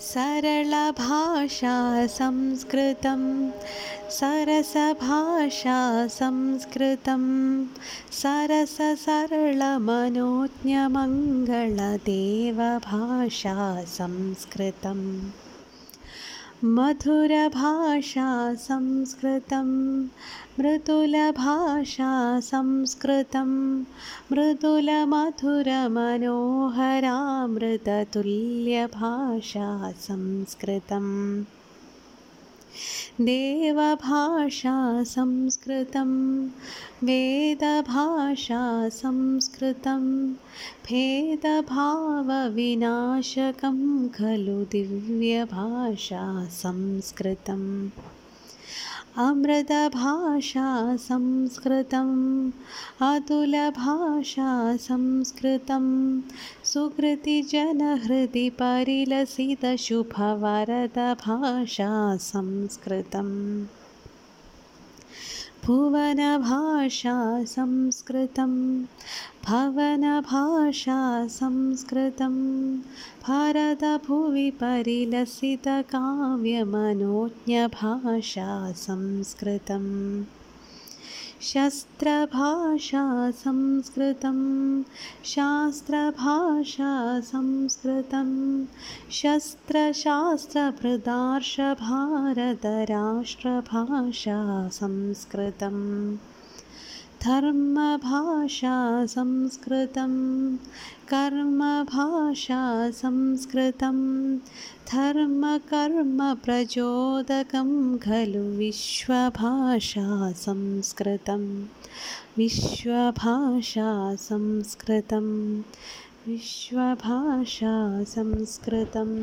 सरलभाषा संस्कृतं सरसभाषा संस्कृतं सरससरलमनोज्ञमङ्गलदेवभाषा संस्कृतम् मधुरभाषा संस्कृतं मृदुलभाषा संस्कृतं मृदुलमधुरमनोहरामृततुल्यभाषा संस्कृतम् देवभाषा संस्कृतं वेदभाषा संस्कृतं भेदभावविनाशकं खलु दिव्यभाषा संस्कृतम् अमृतभाषा संस्कृतम् अतुलभाषा संस्कृतं सुकृतिजनहृदि परिलसितशुभवरदभाषा संस्कृतम् भुवनभाषा संस्कृतं भवनभाषा संस्कृतं भरतभुवि परिलसितकाव्यमनोज्ञभाषा संस्कृतम् शस्त्रभाषा संस्कृतं शास्त्रभाषा संस्कृतं शस्त्रशास्त्रभृदार्षभारतराष्ट्रभाषा संस्कृतम् धर्मभाषा संस्कृतं कर्मभाषा संस्कृतं धर्मकर्मप्रचोदकं खलु विश्वभाषा संस्कृतं विश्वभाषा संस्कृतं विश्वभाषा संस्कृतम्